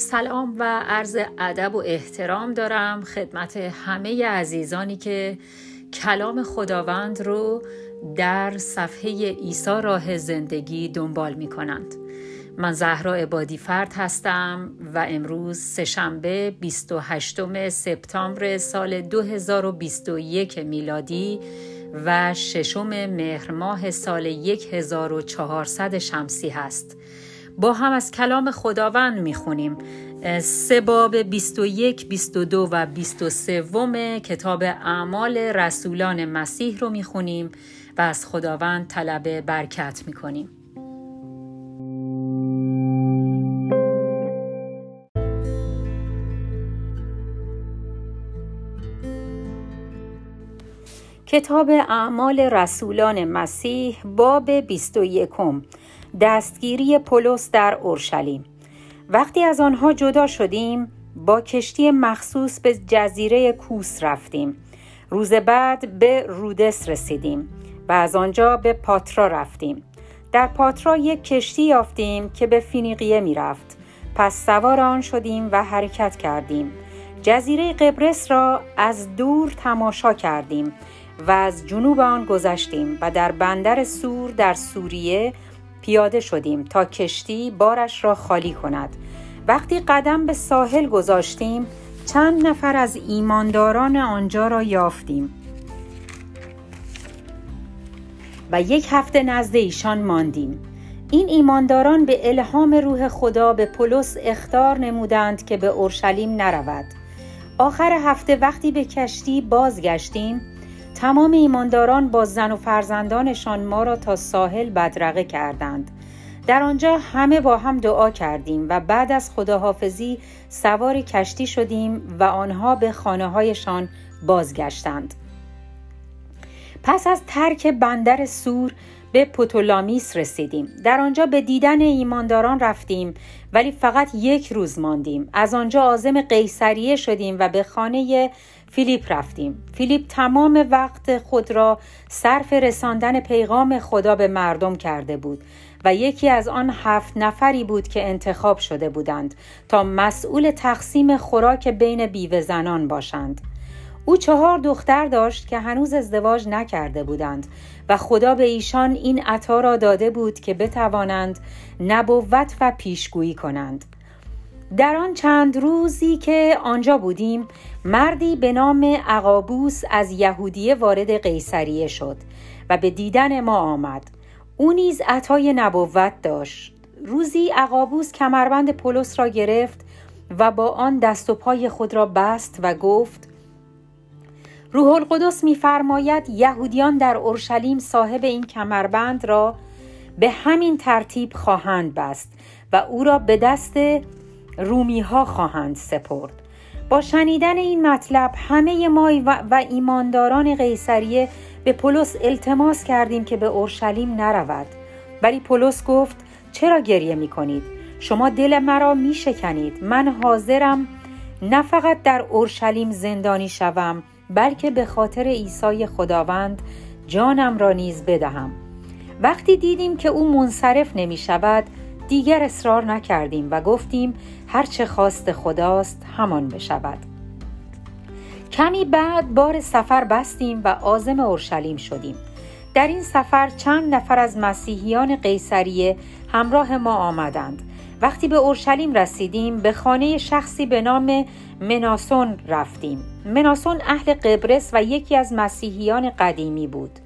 سلام و عرض ادب و احترام دارم خدمت همه عزیزانی که کلام خداوند رو در صفحه عیسی راه زندگی دنبال می کنند. من زهرا عبادی فرد هستم و امروز سهشنبه 28 سپتامبر سال 2021 میلادی و ششم مهر ماه سال 1400 شمسی هست. با هم از کلام خداوند می‌خونیم. سه باب 21, 22 و 23 کتاب اعمال رسولان مسیح رو می‌خونیم و از خداوند طلب برکت می‌کنیم. کتاب اعمال رسولان مسیح باب 21 دستگیری پولس در اورشلیم. وقتی از آنها جدا شدیم با کشتی مخصوص به جزیره کوس رفتیم. روز بعد به رودس رسیدیم و از آنجا به پاترا رفتیم. در پاترا یک کشتی یافتیم که به فینیقیه می رفت. پس سوار آن شدیم و حرکت کردیم. جزیره قبرس را از دور تماشا کردیم و از جنوب آن گذشتیم و در بندر سور در سوریه پیاده شدیم تا کشتی بارش را خالی کند. وقتی قدم به ساحل گذاشتیم چند نفر از ایمانداران آنجا را یافتیم. و یک هفته نزد ایشان ماندیم. این ایمانداران به الهام روح خدا به پولس اختار نمودند که به اورشلیم نرود. آخر هفته وقتی به کشتی بازگشتیم تمام ایمانداران با زن و فرزندانشان ما را تا ساحل بدرقه کردند. در آنجا همه با هم دعا کردیم و بعد از خداحافظی سوار کشتی شدیم و آنها به خانه هایشان بازگشتند. پس از ترک بندر سور به پوتولامیس رسیدیم. در آنجا به دیدن ایمانداران رفتیم ولی فقط یک روز ماندیم. از آنجا عازم قیصریه شدیم و به خانه فیلیپ رفتیم. فیلیپ تمام وقت خود را صرف رساندن پیغام خدا به مردم کرده بود و یکی از آن هفت نفری بود که انتخاب شده بودند تا مسئول تقسیم خوراک بین بیوه زنان باشند. او چهار دختر داشت که هنوز ازدواج نکرده بودند و خدا به ایشان این عطا را داده بود که بتوانند نبوت و پیشگویی کنند. در آن چند روزی که آنجا بودیم مردی به نام عقابوس از یهودیه وارد قیصریه شد و به دیدن ما آمد. او نیز عطای نبوت داشت. روزی عقابوس کمربند پولس را گرفت و با آن دست و پای خود را بست و گفت روح القدس میفرماید یهودیان در اورشلیم صاحب این کمربند را به همین ترتیب خواهند بست و او را به دست رومی ها خواهند سپرد. با شنیدن این مطلب همه ما و ایمانداران قیصریه به پولس التماس کردیم که به اورشلیم نرود. ولی پولس گفت چرا گریه می کنید شما دل مرا می شکنید من حاضرم نه فقط در اورشلیم زندانی شوم بلکه به خاطر عیسی خداوند جانم را نیز بدهم. وقتی دیدیم که او منصرف نمی شود دیگر اصرار نکردیم و گفتیم هرچه خواست خداست همان بشود. کمی بعد بار سفر بستیم و آزم اورشلیم شدیم. در این سفر چند نفر از مسیحیان قیصریه همراه ما آمدند. وقتی به اورشلیم رسیدیم به خانه شخصی به نام مناسون رفتیم. مناسون اهل قبرس و یکی از مسیحیان قدیمی بود.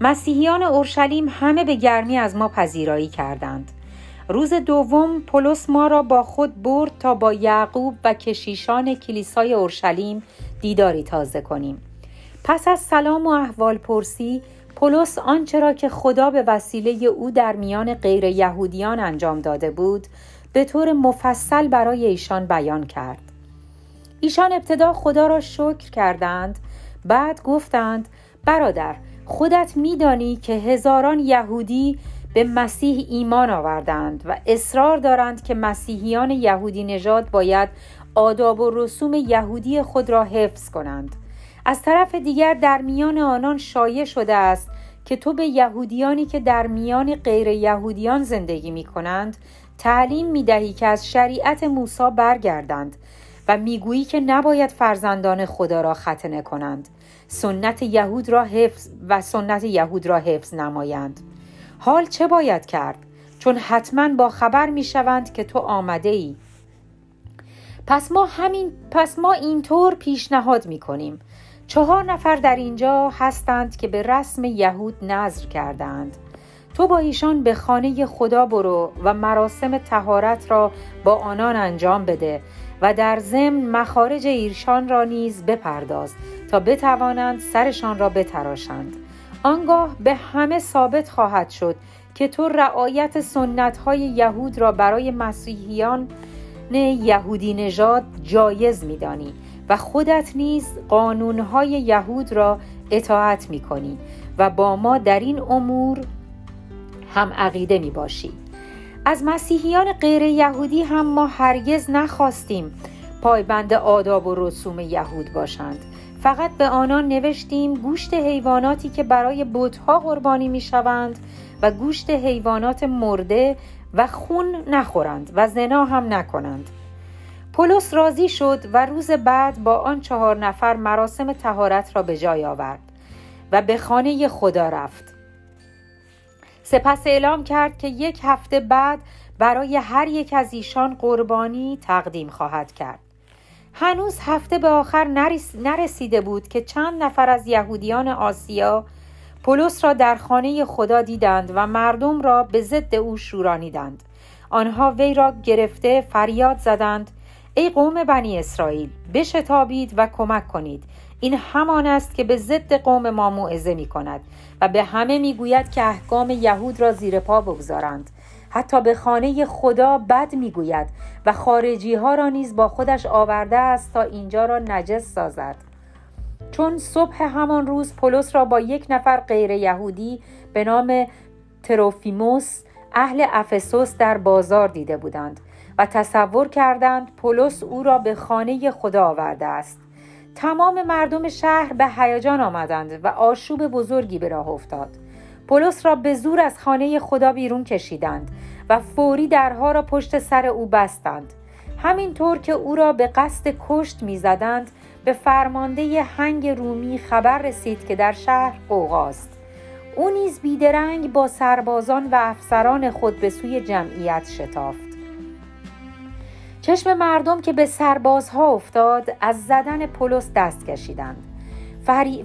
مسیحیان اورشلیم همه به گرمی از ما پذیرایی کردند. روز دوم پولس ما را با خود برد تا با یعقوب و کشیشان کلیسای اورشلیم دیداری تازه کنیم. پس از سلام و احوال پرسی پولس آنچه را که خدا به وسیله او در میان غیر یهودیان انجام داده بود به طور مفصل برای ایشان بیان کرد. ایشان ابتدا خدا را شکر کردند بعد گفتند برادر خودت میدانی که هزاران یهودی به مسیح ایمان آوردند و اصرار دارند که مسیحیان یهودی نژاد باید آداب و رسوم یهودی خود را حفظ کنند. از طرف دیگر در میان آنان شایع شده است که تو به یهودیانی که در میان غیر یهودیان زندگی می کنند تعلیم می دهی که از شریعت موسی برگردند و می‌گویی که نباید فرزندان خدا را ختنه کنند. سنت یهود را حفظ و سنت یهود را حفظ نمایند. حال چه باید کرد؟ چون حتما با خبر می شوند که تو آمده ای پس ما همین پس ما اینطور پیشنهاد می کنیم چهار نفر در اینجا هستند که به رسم یهود نظر کردند. تو با ایشان به خانه خدا برو و مراسم تهارت را با آنان انجام بده و در ضمن مخارج ایرشان را نیز بپرداز تا بتوانند سرشان را بتراشند. آنگاه به همه ثابت خواهد شد که تو رعایت سنت های یهود را برای مسیحیان یهودی نژاد جایز میدانی و خودت نیز قانونهای یهود را اطاعت می کنی و با ما در این امور هم عقیده می باشی. از مسیحیان غیر یهودی هم ما هرگز نخواستیم پایبند آداب و رسوم یهود باشند فقط به آنان نوشتیم گوشت حیواناتی که برای بتها قربانی می شوند و گوشت حیوانات مرده و خون نخورند و زنا هم نکنند. پولس راضی شد و روز بعد با آن چهار نفر مراسم تهارت را به جای آورد و به خانه خدا رفت. سپس اعلام کرد که یک هفته بعد برای هر یک از ایشان قربانی تقدیم خواهد کرد. هنوز هفته به آخر نرسیده بود که چند نفر از یهودیان آسیا پولس را در خانه خدا دیدند و مردم را به ضد او شورانیدند. آنها وی را گرفته فریاد زدند ای قوم بنی اسرائیل بشتابید و کمک کنید. این همان است که به ضد قوم ما موعظه می کند و به همه می گوید که احکام یهود را زیر پا بگذارند. حتی به خانه خدا بد می‌گوید و خارجی ها را نیز با خودش آورده است تا اینجا را نجس سازد. چون صبح همان روز پولس را با یک نفر غیر یهودی به نام تروفیموس اهل افسوس در بازار دیده بودند و تصور کردند پولس او را به خانه خدا آورده است. تمام مردم شهر به هیجان آمدند و آشوب بزرگی به راه افتاد. پولس را به زور از خانه خدا بیرون کشیدند و فوری درها را پشت سر او بستند. همینطور که او را به قصد کشت می‌زدند به فرمانده هنگ رومی خبر رسید که در شهر قوقاست او نیز بیدرنگ با سربازان و افسران خود به سوی جمعیت شتافت. چشم مردم که به سربازها افتاد از زدن پولس دست کشیدند.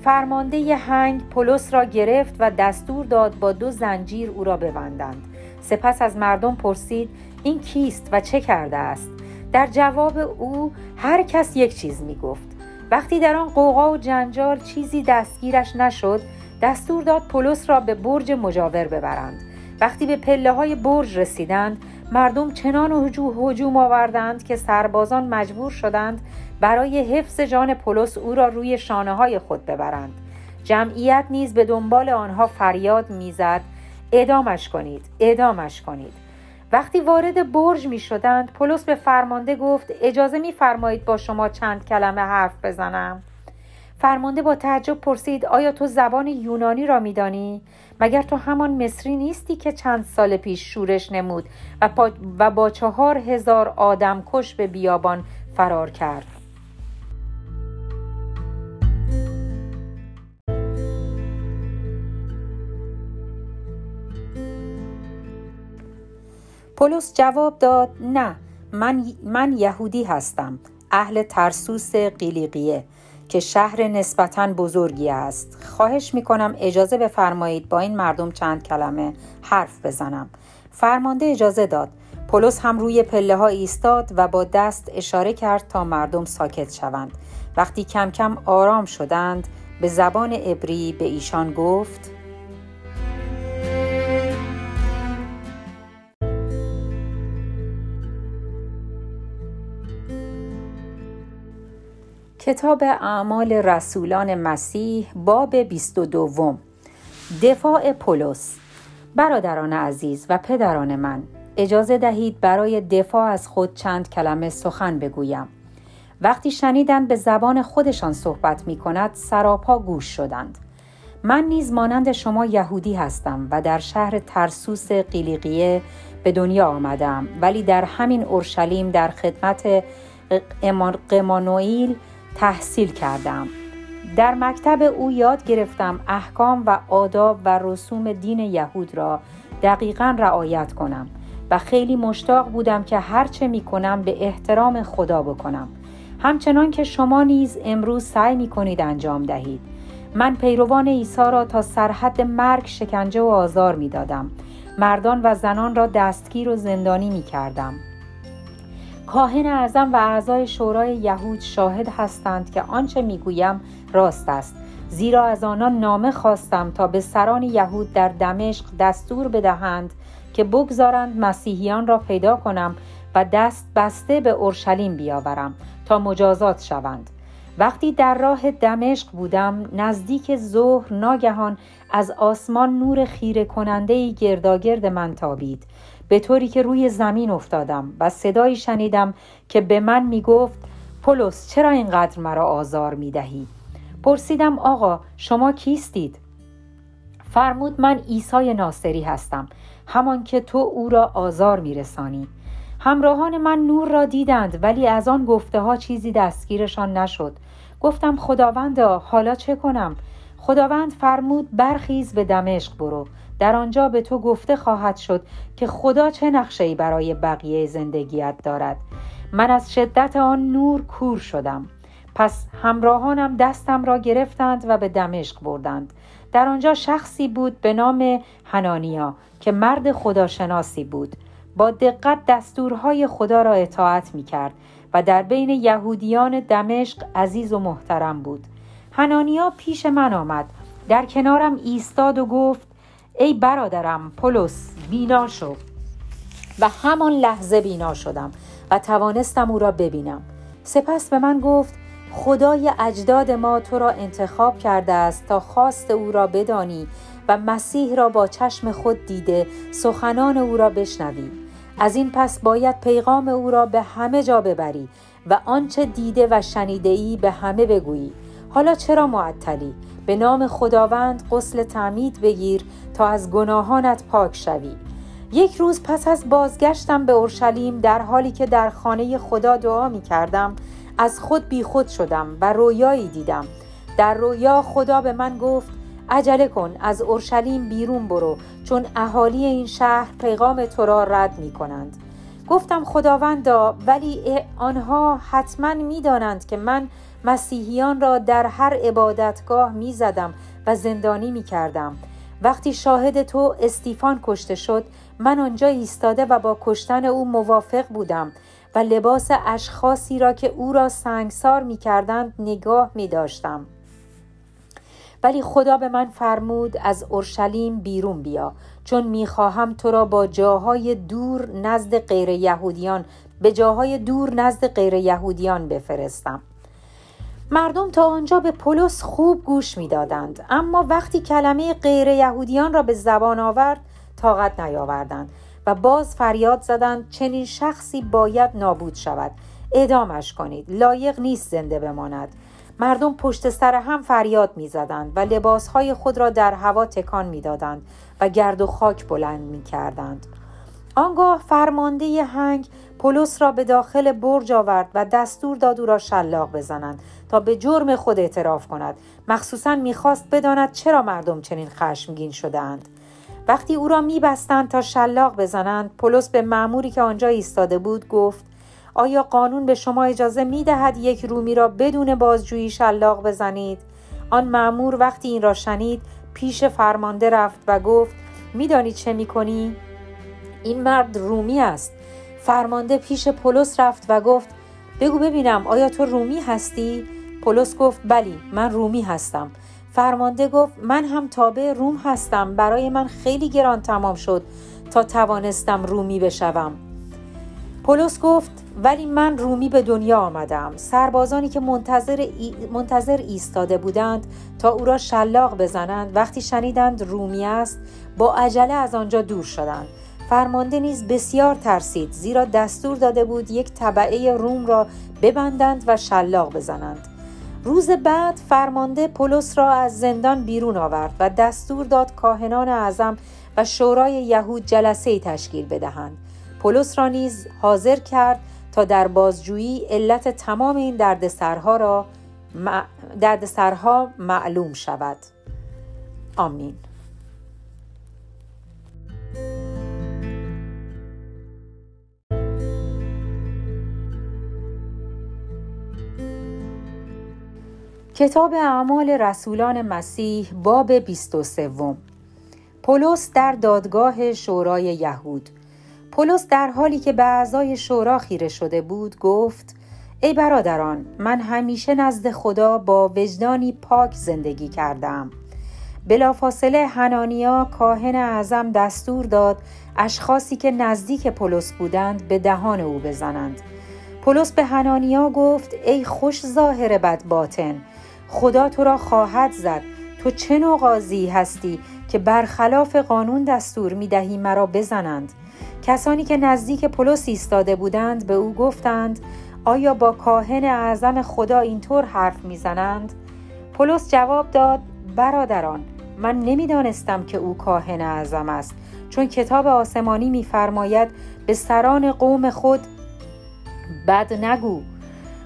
فرمانده هنگ پولس را گرفت و دستور داد با دو زنجیر او را ببندند. سپس از مردم پرسید این کیست و چه کرده است؟ در جواب او هر کس یک چیز می گفت وقتی در آن قوقا و جنجال چیزی دستگیرش نشد دستور داد پولس را به برج مجاور ببرند. وقتی به پله های برج رسیدند مردم چنان هجوم آوردند که سربازان مجبور شدند برای حفظ جان پولس او را روی شانه های خود ببرند. جمعیت نیز به دنبال آنها فریاد می‌زد اعدامش کنید اعدامش کنید. وقتی وارد برج می شدند پولس به فرمانده گفت اجازه می فرمایید با شما چند کلمه حرف بزنم؟ فرمانده با تعجب پرسید آیا تو زبان یونانی را میدانی؟ مگر تو همان مصری نیستی که چند سال پیش شورش نمود و, و با چهار هزار آدم کش به بیابان فرار کرد؟ پولس جواب داد نه من, من یهودی هستم اهل ترسوس قیلیقیه که شهر نسبتا بزرگی است. خواهش می کنم اجازه بفرمایید با این مردم چند کلمه حرف بزنم. فرمانده اجازه داد. پولس هم روی پله ها ایستاد و با دست اشاره کرد تا مردم ساکت شوند. وقتی کم کم آرام شدند به زبان عبری به ایشان گفت کتاب اعمال رسولان مسیح باب 22 دفاع پولس. برادران عزیز و پدران من اجازه دهید برای دفاع از خود چند کلمه سخن بگویم. وقتی شنیدند به زبان خودشان صحبت می کند سراپا گوش شدند. من نیز مانند شما یهودی هستم و در شهر ترسوس قیلیقیه به دنیا آمدم ولی در همین اورشلیم در خدمت قمانوئیل تحصیل کردم در مکتب او یاد گرفتم احکام و آداب و رسوم دین یهود را دقیقا رعایت کنم و خیلی مشتاق بودم که هرچه می کنم به احترام خدا بکنم همچنان که شما نیز امروز سعی می کنید انجام دهید من پیروان عیسی را تا سرحد مرگ شکنجه و آزار می دادم. مردان و زنان را دستگیر و زندانی می کردم. کاهن اعظم و اعضای شورای یهود شاهد هستند که آنچه می‌گویم راست است. زیرا از آنان نامه خواستم تا به سران یهود در دمشق دستور بدهند که بگذارند مسیحیان را پیدا کنم و دست بسته به اورشلیم بیاورم تا مجازات شوند. وقتی در راه دمشق بودم نزدیک ظهر ناگهان از آسمان نور خیره کننده گرداگرد من تابید. به طوری که روی زمین افتادم و صدایی شنیدم که به من می گفت پولس چرا اینقدر مرا آزار می دهی؟ پرسیدم آقا شما کیستید؟ فرمود من عیسی ناصری هستم همان که تو او را آزار می رسانی. همراهان من نور را دیدند ولی از آن گفته ها چیزی دستگیرشان نشد گفتم خداوندا حالا چه کنم خداوند فرمود برخیز به دمشق برو در آنجا به تو گفته خواهد شد که خدا چه نقشه‌ای برای بقیه زندگیت دارد. من از شدت آن نور کور شدم. پس همراهانم دستم را گرفتند و به دمشق بردند. در آنجا شخصی بود به نام هنانیا که مرد خداشناسی بود. با دقت دستورهای خدا را اطاعت می کرد و در بین یهودیان دمشق عزیز و محترم بود. هنانیا پیش من آمد. در کنارم ایستاد و گفت ای برادرم پولس بینا شو. و همان لحظه بینا شدم و توانستم او را ببینم. سپس به من گفت خدای اجداد ما تو را انتخاب کرده است تا خواست او را بدانی و مسیح را با چشم خود دیده سخنان او را بشنوی. از این پس باید پیغام او را به همه جا ببری و آنچه دیده و شنیده ای به همه بگویی. حالا چرا معطلی؟ به نام خداوند غسل تعمید بگیر تا از گناهانت پاک شوی. یک روز پس از بازگشتم به اورشلیم در حالی که در خانه خدا دعا می کردم از خود بیخود شدم و رویایی دیدم. در رویا خدا به من گفت عجله کن از اورشلیم بیرون برو چون اهالی این شهر پیغام تو را رد می کنند. گفتم خداوندا ولی آنها حتما می‌دانند که من مسیحیان را در هر عبادتگاه می زدم و زندانی می کردم. وقتی شاهد تو استیفان کشته شد من آنجا ایستاده و با کشتن او موافق بودم و لباس اشخاصی را که او را سنگسار می کردند نگاه می داشتم. ولی خدا به من فرمود از اورشلیم بیرون بیا چون می‌خواهم تو را با جاهای دور نزد غیر یهودیان به جاهای دور نزد غیر یهودیان بفرستم مردم تا آنجا به پولس خوب گوش می‌دادند. اما وقتی کلمه غیر یهودیان را به زبان آورد طاقت نیاوردند و باز فریاد زدند چنین شخصی باید نابود شود. اعدامش کنید لایق نیست زنده بماند. مردم پشت سر هم فریاد می‌زدند و لباسهای خود را در هوا تکان می‌دادند و گرد و خاک بلند می کردند. آنگاه فرمانده هنگ پولس را به داخل برج آورد و دستور داد او را شلاق بزنند تا به جرم خود اعتراف کند مخصوصا می‌خواست بداند چرا مردم چنین خشمگین شدهاند وقتی او را میبستند تا شلاق بزنند پولس به معموری که آنجا ایستاده بود گفت آیا قانون به شما اجازه می دهد یک رومی را بدون بازجویی شلاق بزنید؟ آن معمور وقتی این را شنید پیش فرمانده رفت و گفت میدانی چه می‌کنی؟ این مرد رومی است فرمانده پیش پولس رفت و گفت بگو ببینم آیا تو رومی هستی؟ پولس گفت بلی من رومی هستم. فرمانده گفت من هم تابع روم هستم برای من خیلی گران تمام شد تا توانستم رومی بشوم. پولس گفت ولی من رومی به دنیا آمدم. سربازانی که منتظر, منتظر ایستاده بودند تا او را شلاق بزنند وقتی شنیدند رومی است با عجله از آنجا دور شدند. فرمانده نیز بسیار ترسید زیرا دستور داده بود یک طبعه روم را ببندند و شلاق بزنند. روز بعد فرمانده پولس را از زندان بیرون آورد و دستور داد کاهنان اعظم و شورای یهود جلسه تشکیل بدهند. پولس را نیز حاضر کرد تا در بازجویی علت تمام این دردسرها را دردسرها معلوم شود. آمین. کتاب اعمال رسولان مسیح باب 23 پولس در دادگاه شورای یهود. پولس در حالی که به اعضای شورا خیره شده بود گفت ای برادران من همیشه نزد خدا با وجدانی پاک زندگی کردم. بلافاصله هنانیا کاهن اعظم دستور داد اشخاصی که نزدیک پولس بودند به دهان او بزنند. پولس به هنانیا گفت ای خوش ظاهر بد باطن خدا تو را خواهد زد. تو چه نوع قاضی هستی که برخلاف قانون دستور می دهی مرا بزنند؟ کسانی که نزدیک پولس ایستاده بودند به او گفتند آیا با کاهن اعظم خدا اینطور حرف می‌زنند؟ پولس جواب داد برادران من نمی‌دانستم که او کاهن اعظم است چون کتاب آسمانی میفرماید به سران قوم خود بد نگو.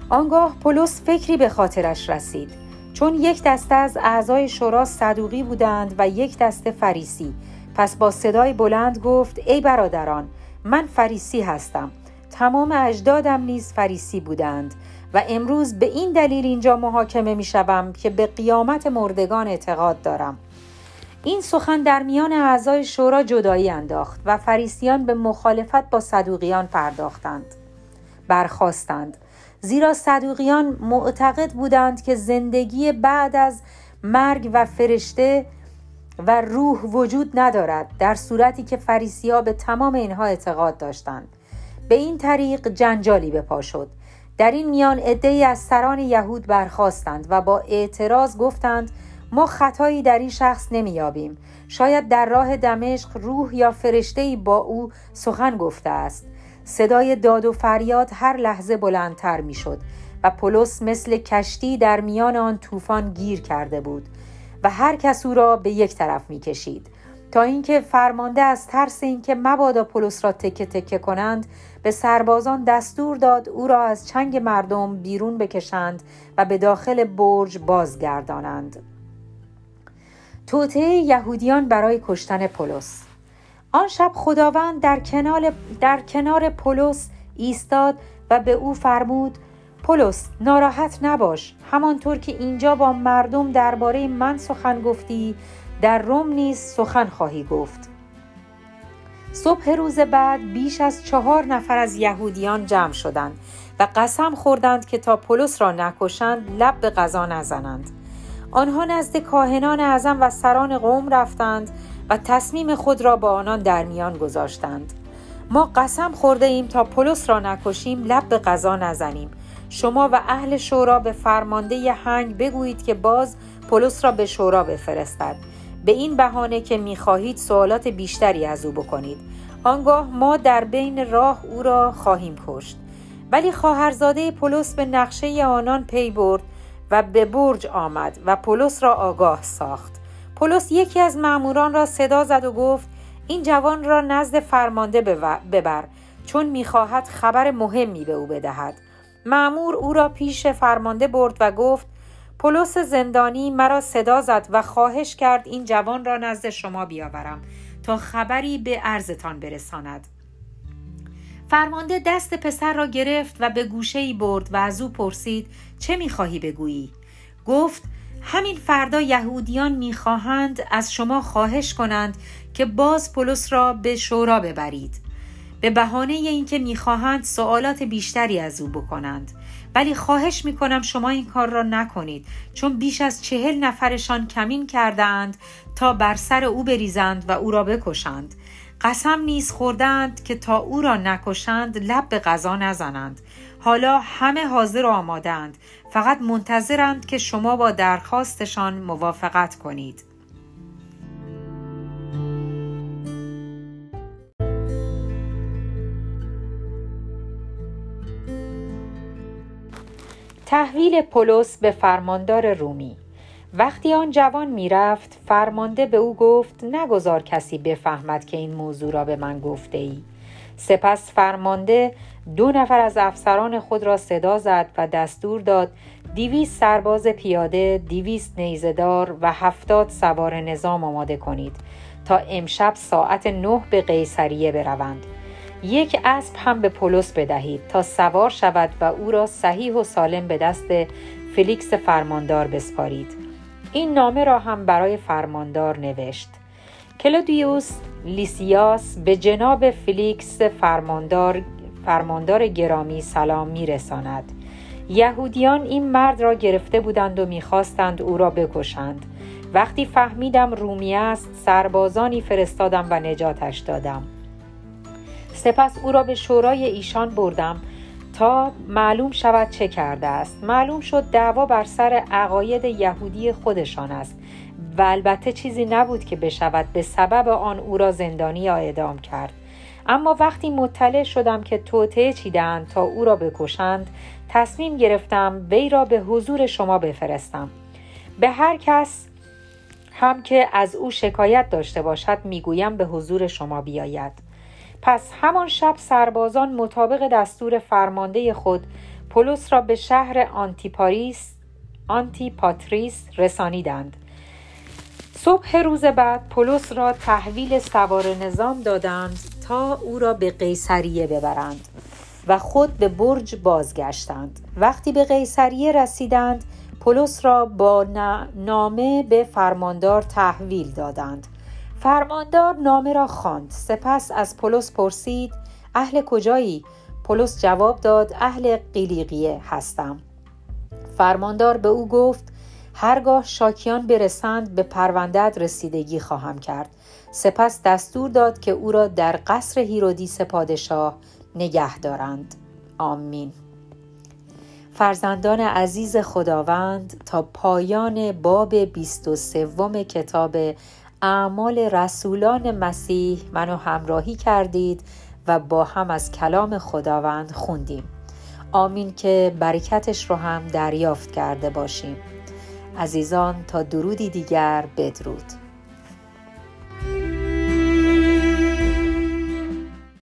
آنگاه پولس فکری به خاطرش رسید. چون یک دسته از اعضای شورا صدوقی بودند و یک دسته فریسی. پس با صدای بلند گفت ای برادران من فریسی هستم. تمام اجدادم نیز فریسی بودند و امروز به این دلیل اینجا محاکمه می شوم که به قیامت مردگان اعتقاد دارم. این سخن در میان اعضای شورا جدایی انداخت و فریسیان به مخالفت با صدوقیان پرداختند. برخواستند زیرا صدوقیان معتقد بودند که زندگی بعد از مرگ و فرشته و روح وجود ندارد در صورتی که فریسیا به تمام اینها اعتقاد داشتند. به این طریق جنجالی به پا شد. در این میان عدهای از سران یهود برخواستند و با اعتراض گفتند ما خطایی در این شخص نمییابیم. شاید در راه دمشق روح یا فرشته با او سخن گفته است. صدای داد و فریاد هر لحظه بلندتر می‌شد و پولس مثل کشتی در میان آن طوفان گیر کرده بود و هر کس او را به یک طرف می‌کشید تا اینکه فرمانده از ترس اینکه مبادا پولس را تکه تکه کنند به سربازان دستور داد او را از چنگ مردم بیرون بکشند و به داخل برج بازگردانند. توطعه یهودیان برای کشتن پولس آن شب خداوند در کنار, در کنار پولس ایستاد و به او فرمود پولس ناراحت نباش. همانطور که اینجا با مردم درباره من سخن گفتی در روم نیز سخن خواهی گفت. صبح روز بعد بیش از چهار نفر از یهودیان جمع شدند و قسم خوردند که تا پولس را نکشند لب به غذا نزنند. آنها نزد کاهنان اعظم و سران قوم رفتند و تصمیم خود را با آنان در میان گذاشتند. ما قسم خورده ایم تا پولس را نکشیم لب به غذا نزنیم. شما و اهل شورا به فرمانده هنگ بگویید که باز پولس را به شورا بفرستد. به این بهانه که می‌خواهید سوالات بیشتری از او بکنید. آنگاه ما در بین راه او را خواهیم کشت. ولی خواهرزاده پولس به نقشه آنان پی برد و به برج آمد و پولس را آگاه ساخت. پولس یکی از ماموران را صدا زد و گفت این جوان را نزد فرمانده ببر چون می‌خواهد خبر مهمی به او بدهد. معمور او را پیش فرمانده برد و گفت پولس زندانی مرا صدا زد و خواهش کرد این جوان را نزد شما بیاورم تا خبری به عرضتان برساند. فرمانده دست پسر را گرفت و به گوشه ای برد و از او پرسید چه می‌خواهی بگویی؟ گفت همین فردا یهودیان می‌خواهند از شما خواهش کنند که باز پولس را به شورا ببرید. به بهانه اینکه می‌خواهند سوالات بیشتری از او بکنند. ولی خواهش می‌کنم شما این کار را نکنید چون بیش از چهل نفرشان کمین کردند تا بر سر او بریزند و او را بکشند. قسم نیز خوردند که تا او را نکشند لب به غذا نزنند. حالا همه حاضر و آمادند فقط منتظرند که شما با درخواستشان موافقت کنید. تحویل پولس به فرماندار رومی. وقتی آن جوان می‌رفت فرمانده به او گفت نگذار کسی بفهمد که این موضوع را به من گفته ای. سپس فرمانده دو نفر از افسران خود را صدا زد و دستور داد دیویست سرباز پیاده، دیویست نیزدار و هفتاد سوار نظام آماده کنید تا امشب ساعت نه به قیصریه بروند. یک اسب هم به پولس بدهید تا سوار شود و او را صحیح و سالم به دست فلیکس فرماندار بسپارید. این نامه را هم برای فرماندار نوشت. کلودیوس لیسیاس به جناب فلیکس فرماندار فرماندار گرامی سلام میرساند. یهودیان این مرد را گرفته بودند و می‌خواستند او را بکشند. وقتی فهمیدم رومی است سربازانی فرستادم و نجاتش دادم. سپس او را به شورای ایشان بردم تا معلوم شود چه کرده است. معلوم شد دعوا بر سر عقاید یهودی خودشان است. و البته چیزی نبود که بشود به سبب آن او را زندانی یا اعدام کرد. اما وقتی مطلع شدم که توطعه چیدند تا او را بکشند تصمیم گرفتم وی را به حضور شما بفرستم. به هر کس هم که از او شکایت داشته باشد می‌گویم به حضور شما بیاید. پس همان شب سربازان مطابق دستور فرمانده خود پولس را به شهر آنتیپاریس آنتیپاتریس رسانیدند. صبح روز بعد پولس را تحویل سوار نظام دادند تا او را به قیصریه ببرند و خود به برج بازگشتند. وقتی به قیصریه رسیدند پولس را با نامه به فرماندار تحویل دادند. فرماندار نامه را خواند. سپس از پولس پرسید اهل کجایی؟ پولس جواب داد اهل قیلیقیه هستم. فرماندار به او گفت هرگاه شاکیان برسند به پروندت رسیدگی خواهم کرد. سپس دستور داد که او را در قصر هیرودیس پادشاه نگه دارند. آمین. فرزندان عزیز خداوند تا پایان باب بیست و سوم کتاب اعمال رسولان مسیح منو همراهی کردید و با هم از کلام خداوند خوندیم. آمین که برکتش رو هم دریافت کرده باشیم. عزیزان تا درودی دیگر بدرود.